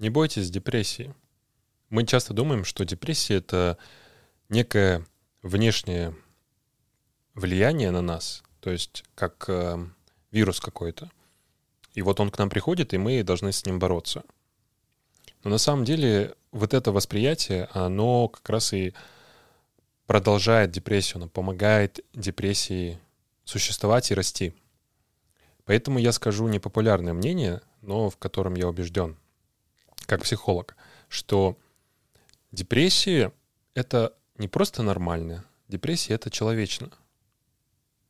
Не бойтесь депрессии. Мы часто думаем, что депрессия — это некое внешнее влияние на нас, то есть как э, вирус какой-то. И вот он к нам приходит, и мы должны с ним бороться. Но на самом деле вот это восприятие, оно как раз и продолжает депрессию, оно помогает депрессии существовать и расти. Поэтому я скажу непопулярное мнение, но в котором я убежден как психолог, что депрессия — это не просто нормально, депрессия — это человечно.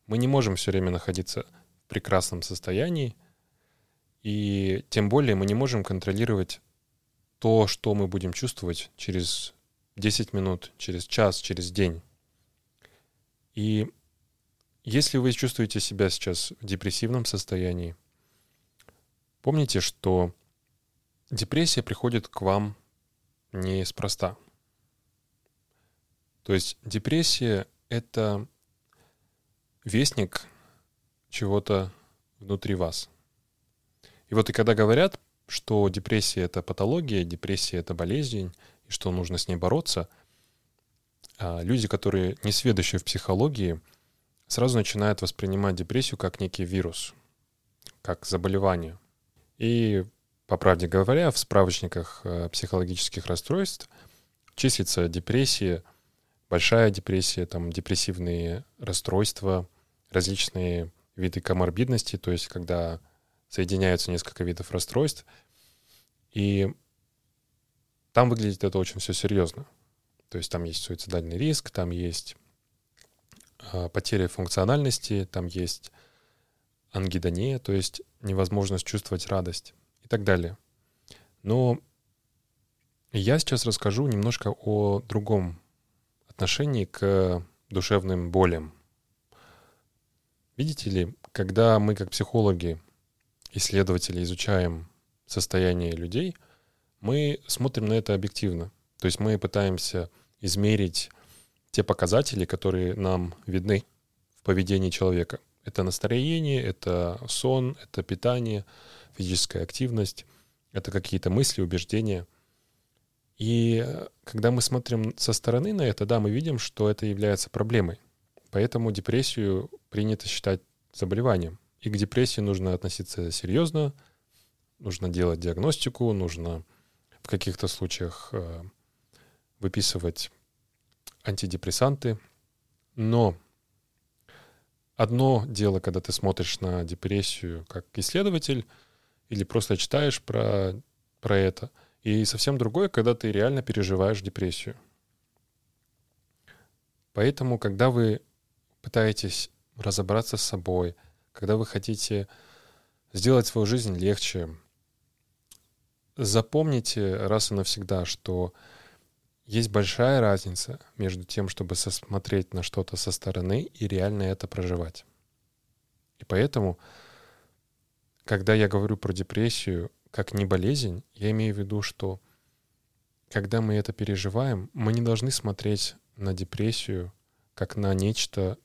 Мы не можем все время находиться в прекрасном состоянии, и тем более мы не можем контролировать то, что мы будем чувствовать через 10 минут, через час, через день. И если вы чувствуете себя сейчас в депрессивном состоянии, помните, что депрессия приходит к вам неспроста. То есть депрессия — это вестник чего-то внутри вас. И вот и когда говорят, что депрессия — это патология, депрессия — это болезнь, и что нужно с ней бороться, а люди, которые не сведущие в психологии, сразу начинают воспринимать депрессию как некий вирус, как заболевание. И по правде говоря, в справочниках э, психологических расстройств числится депрессия, большая депрессия, там депрессивные расстройства, различные виды коморбидности, то есть когда соединяются несколько видов расстройств. И там выглядит это очень все серьезно. То есть там есть суицидальный риск, там есть э, потеря функциональности, там есть ангидония, то есть невозможность чувствовать радость так далее. Но я сейчас расскажу немножко о другом отношении к душевным болям. Видите ли, когда мы как психологи, исследователи изучаем состояние людей, мы смотрим на это объективно. То есть мы пытаемся измерить те показатели, которые нам видны в поведении человека. Это настроение, это сон, это питание — физическая активность, это какие-то мысли, убеждения. И э, когда мы смотрим со стороны на это, да, мы видим, что это является проблемой. Поэтому депрессию принято считать заболеванием. И к депрессии нужно относиться серьезно, нужно делать диагностику, нужно в каких-то случаях э, выписывать антидепрессанты. Но одно дело, когда ты смотришь на депрессию как исследователь, или просто читаешь про, про это. И совсем другое, когда ты реально переживаешь депрессию. Поэтому, когда вы пытаетесь разобраться с собой, когда вы хотите сделать свою жизнь легче, запомните раз и навсегда, что есть большая разница между тем, чтобы смотреть на что-то со стороны и реально это проживать. И поэтому когда я говорю про депрессию как не болезнь, я имею в виду, что когда мы это переживаем, мы не должны смотреть на депрессию как на нечто,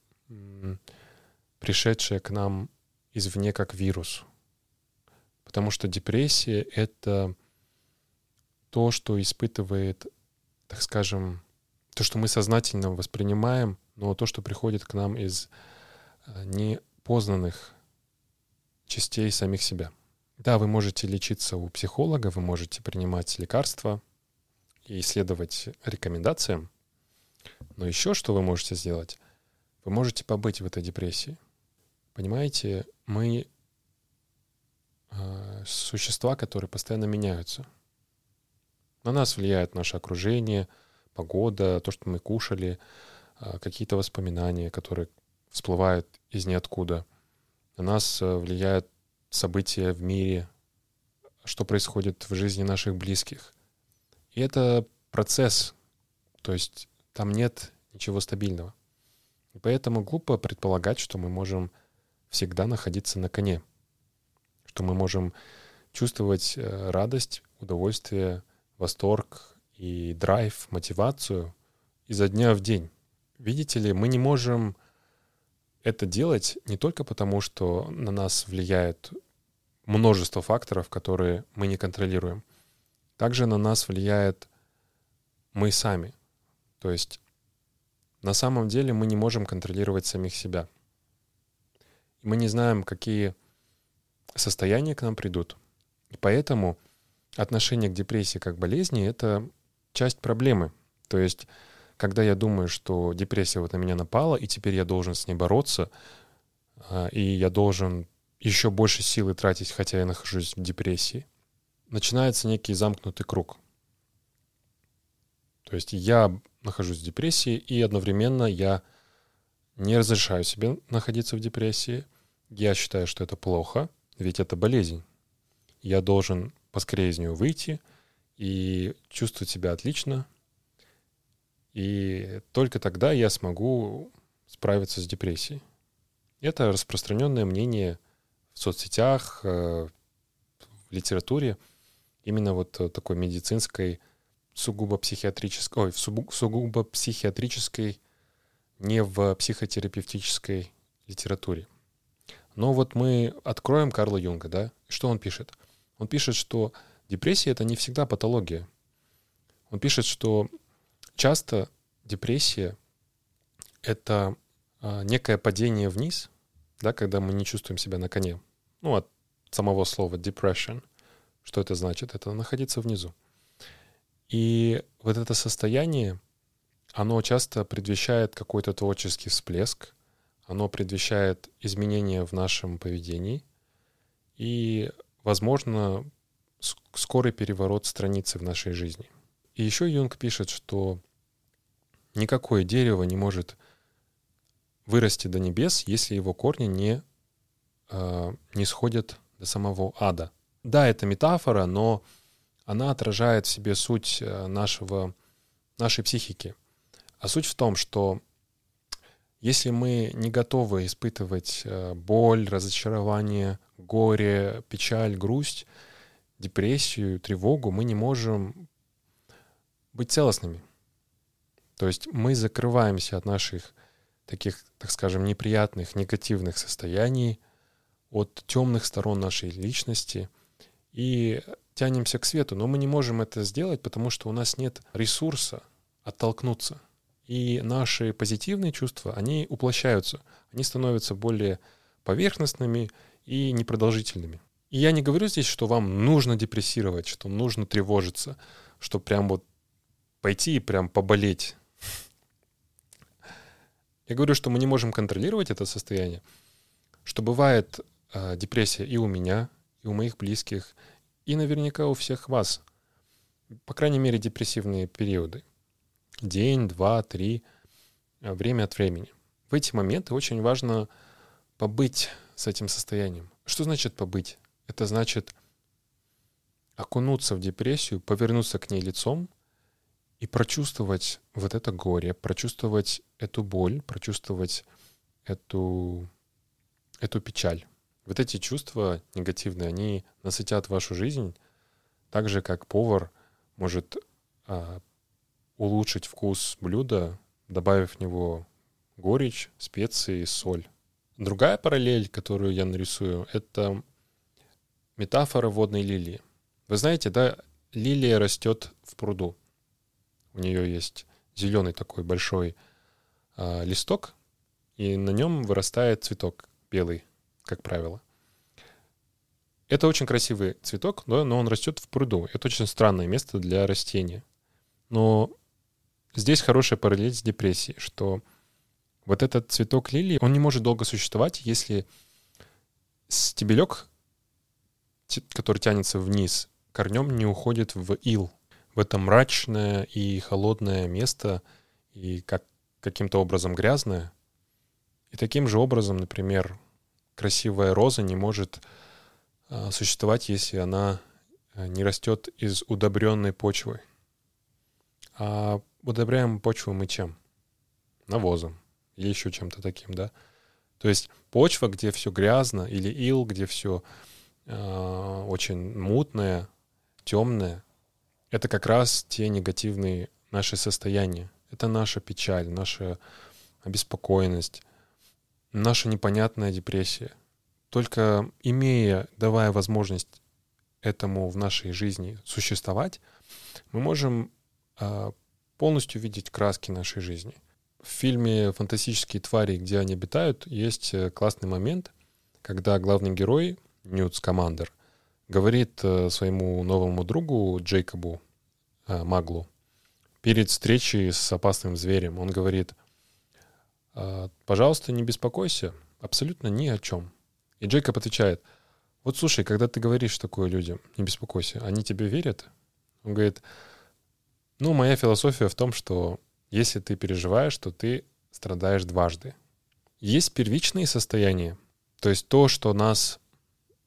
пришедшее к нам извне как вирус. Потому что депрессия — это то, что испытывает, так скажем, то, что мы сознательно воспринимаем, но то, что приходит к нам из э, непознанных частей самих себя. Да, вы можете лечиться у психолога, вы можете принимать лекарства и исследовать рекомендациям, но еще что вы можете сделать? Вы можете побыть в этой депрессии. Понимаете, мы э, существа, которые постоянно меняются. На нас влияет наше окружение, погода, то, что мы кушали, э, какие-то воспоминания, которые всплывают из ниоткуда — на нас э, влияют события в мире, что происходит в жизни наших близких. И это процесс, то есть там нет ничего стабильного. И поэтому глупо предполагать, что мы можем всегда находиться на коне, что мы можем чувствовать э, радость, удовольствие, восторг и драйв, мотивацию изо дня в день. Видите ли, мы не можем это делать не только потому, что на нас влияет множество факторов, которые мы не контролируем. также на нас влияет мы сами. То есть на самом деле мы не можем контролировать самих себя. Мы не знаем, какие состояния к нам придут. И поэтому отношение к депрессии как болезни — это часть проблемы. То есть, когда я думаю, что депрессия вот на меня напала, и теперь я должен с ней бороться, а, и я должен еще больше силы тратить, хотя я нахожусь в депрессии, начинается некий замкнутый круг. То есть я нахожусь в депрессии, и одновременно я не разрешаю себе находиться в депрессии. Я считаю, что это плохо, ведь это болезнь. Я должен поскорее из нее выйти и чувствовать себя отлично. И только тогда я смогу справиться с депрессией. Это распространенное мнение в соцсетях, э, в литературе, именно вот такой медицинской, сугубо психиатрической, ой, сугубо психиатрической, не в психотерапевтической литературе. Но вот мы откроем Карла Юнга, да, что он пишет? Он пишет, что депрессия — это не всегда патология. Он пишет, что часто депрессия — это а, некое падение вниз, да, когда мы не чувствуем себя на коне. Ну, от самого слова depression. Что это значит? Это находиться внизу. И вот это состояние, оно часто предвещает какой-то творческий всплеск, оно предвещает изменения в нашем поведении и, возможно, скорый переворот страницы в нашей жизни. И еще Юнг пишет, что никакое дерево не может вырасти до небес, если его корни не, э, не сходят до самого ада. Да, это метафора, но она отражает в себе суть э, нашего, нашей психики. А суть в том, что если мы не готовы испытывать э, боль, разочарование, горе, печаль, грусть, депрессию, тревогу, мы не можем быть целостными. То есть мы закрываемся от наших таких, так скажем, неприятных, негативных состояний, от темных сторон нашей личности и тянемся к свету. Но мы не можем это сделать, потому что у нас нет ресурса оттолкнуться. И наши позитивные чувства, они уплощаются, они становятся более поверхностными и непродолжительными. И я не говорю здесь, что вам нужно депрессировать, что нужно тревожиться, что прям вот пойти и прям поболеть. Я говорю, что мы не можем контролировать это состояние, что бывает э, депрессия и у меня, и у моих близких, и наверняка у всех вас. По крайней мере, депрессивные периоды день, два, три, э, время от времени. В эти моменты очень важно побыть с этим состоянием. Что значит побыть? Это значит окунуться в депрессию, повернуться к ней лицом и прочувствовать вот это горе, прочувствовать эту боль, прочувствовать эту, эту печаль. Вот эти чувства негативные, они насытят вашу жизнь так же, как повар может а, улучшить вкус блюда, добавив в него горечь, специи, соль. Другая параллель, которую я нарисую, это метафора водной лилии. Вы знаете, да, лилия растет в пруду. У нее есть зеленый такой большой э, листок, и на нем вырастает цветок белый, как правило. Это очень красивый цветок, да, но он растет в пруду. Это очень странное место для растения. Но Здесь хорошая параллель с депрессией, что вот этот цветок лилии, он не может долго существовать, если стебелек, который тянется вниз, корнем не уходит в ил, в это мрачное и холодное место, и как, каким-то образом грязное. И таким же образом, например, красивая роза не может а, существовать, если она а, не растет из удобренной почвы. А удобряем почву мы чем? Навозом или еще чем-то таким, да? То есть почва, где все грязно, или ил, где все э, очень мутное, темное, это как раз те негативные наши состояния. Это наша печаль, наша обеспокоенность, наша непонятная депрессия. Только имея, давая возможность этому в нашей жизни существовать — мы можем а, полностью видеть краски нашей жизни. В фильме «Фантастические твари», где они обитают, есть э, классный момент, когда главный герой, Ньют Скамандер, говорит э, своему новому другу Джейкобу Маглу перед встречей с опасным зверем. Он говорит, «А, пожалуйста, не беспокойся, абсолютно ни о чем. И Джейкоб отвечает, вот слушай, когда ты говоришь такое людям, не беспокойся, они тебе верят? Он говорит, ну, моя философия в том, что если ты переживаешь, то ты страдаешь дважды. Есть первичные состояния, то есть то, что нас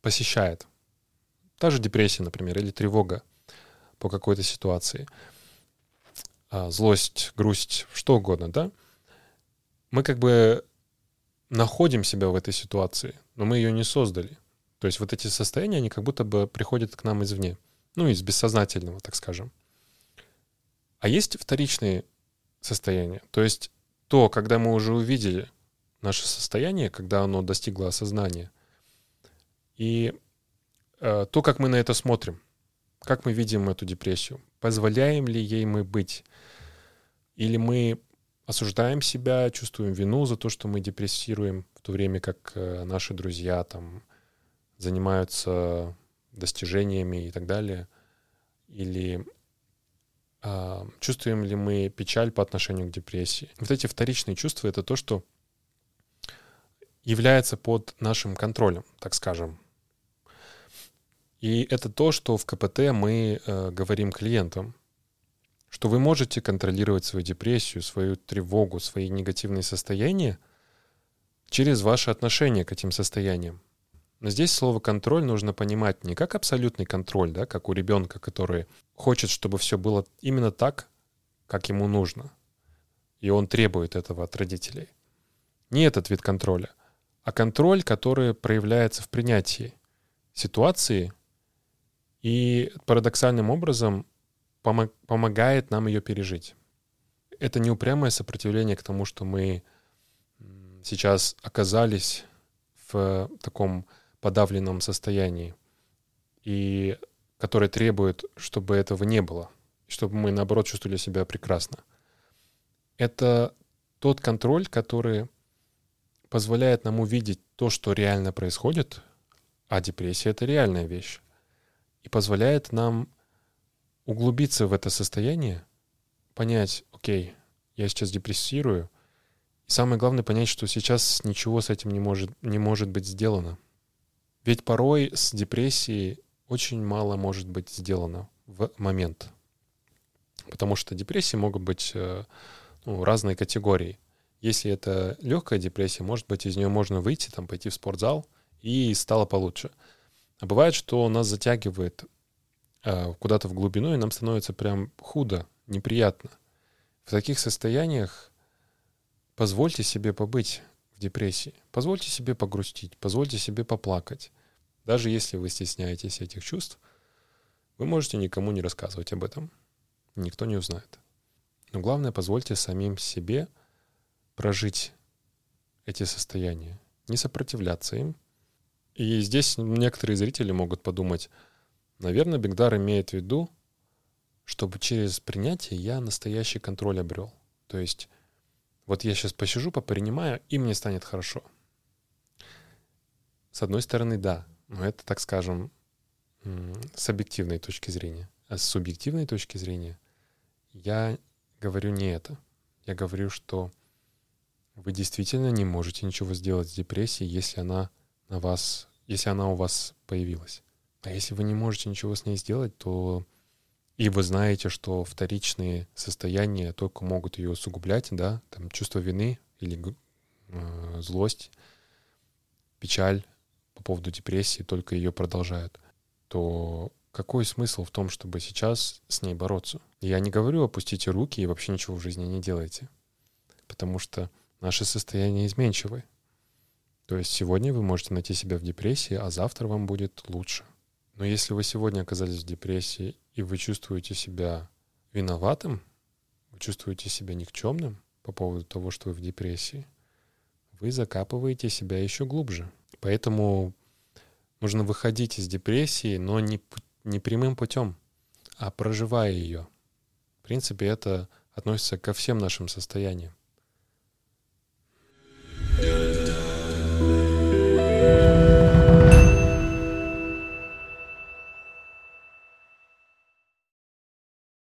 посещает. Та же депрессия, например, или тревога по какой-то ситуации. А, злость, грусть, что угодно, да? Мы как бы находим себя в этой ситуации, но мы ее не создали. То есть вот эти состояния, они как будто бы приходят к нам извне. Ну, из бессознательного, так скажем. А есть вторичные состояния. То есть то, когда мы уже увидели наше состояние, когда оно достигло осознания, и э, то, как мы на это смотрим, как мы видим эту депрессию, позволяем ли ей мы быть, или мы осуждаем себя, чувствуем вину за то, что мы депрессируем, в то время как э, наши друзья там занимаются достижениями и так далее, или а, чувствуем ли мы печаль по отношению к депрессии. Вот эти вторичные чувства — это то, что является под нашим контролем, так скажем. И это то, что в КПТ мы э, говорим клиентам, что вы можете контролировать свою депрессию, свою тревогу, свои негативные состояния через ваше отношение к этим состояниям. Но здесь слово контроль нужно понимать не как абсолютный контроль, да, как у ребенка, который хочет, чтобы все было именно так, как ему нужно. И он требует этого от родителей. Не этот вид контроля, а контроль, который проявляется в принятии ситуации и парадоксальным образом помог, помогает нам ее пережить. Это не упрямое сопротивление к тому, что мы сейчас оказались в таком подавленном состоянии, и которое требует, чтобы этого не было, чтобы мы, наоборот, чувствовали себя прекрасно. Это тот контроль, который позволяет нам увидеть то, что реально происходит, а депрессия — это реальная вещь, и позволяет нам углубиться в это состояние, понять, окей, я сейчас депрессирую, и самое главное понять, что сейчас ничего с этим не может, не может быть сделано — ведь порой с депрессией очень мало может быть сделано в момент. Потому что депрессии могут быть э, ну, разной категории. Если это легкая депрессия, может быть, из нее можно выйти, там, пойти в спортзал, и стало получше. А бывает, что нас затягивает э, куда-то в глубину, и нам становится прям худо, неприятно. В таких состояниях позвольте себе побыть в депрессии. Позвольте себе погрустить, позвольте себе поплакать. Даже если вы стесняетесь этих чувств, вы можете никому не рассказывать об этом. Никто не узнает. Но главное, позвольте самим себе прожить эти состояния, не сопротивляться им. И здесь некоторые зрители могут подумать, наверное, Бигдар имеет в виду, чтобы через принятие я настоящий контроль обрел. То есть вот я сейчас посижу, попринимаю, и мне станет хорошо. С одной стороны, да, но это, так скажем, с объективной точки зрения. А с субъективной точки зрения я говорю не это. Я говорю, что вы действительно не можете ничего сделать с депрессией, если она на вас, если она у вас появилась. А если вы не можете ничего с ней сделать, то и вы знаете, что вторичные состояния только могут ее усугублять, да, там чувство вины или э, злость, печаль, по поводу депрессии только ее продолжают, то какой смысл в том, чтобы сейчас с ней бороться? Я не говорю опустите руки и вообще ничего в жизни не делайте, потому что наши состояния изменчивы. То есть сегодня вы можете найти себя в депрессии, а завтра вам будет лучше. Но если вы сегодня оказались в депрессии и вы чувствуете себя виноватым, вы чувствуете себя никчемным по поводу того, что вы в депрессии, вы закапываете себя еще глубже. Поэтому нужно выходить из депрессии, но не, не прямым путем, а проживая ее. В принципе, это относится ко всем нашим состояниям.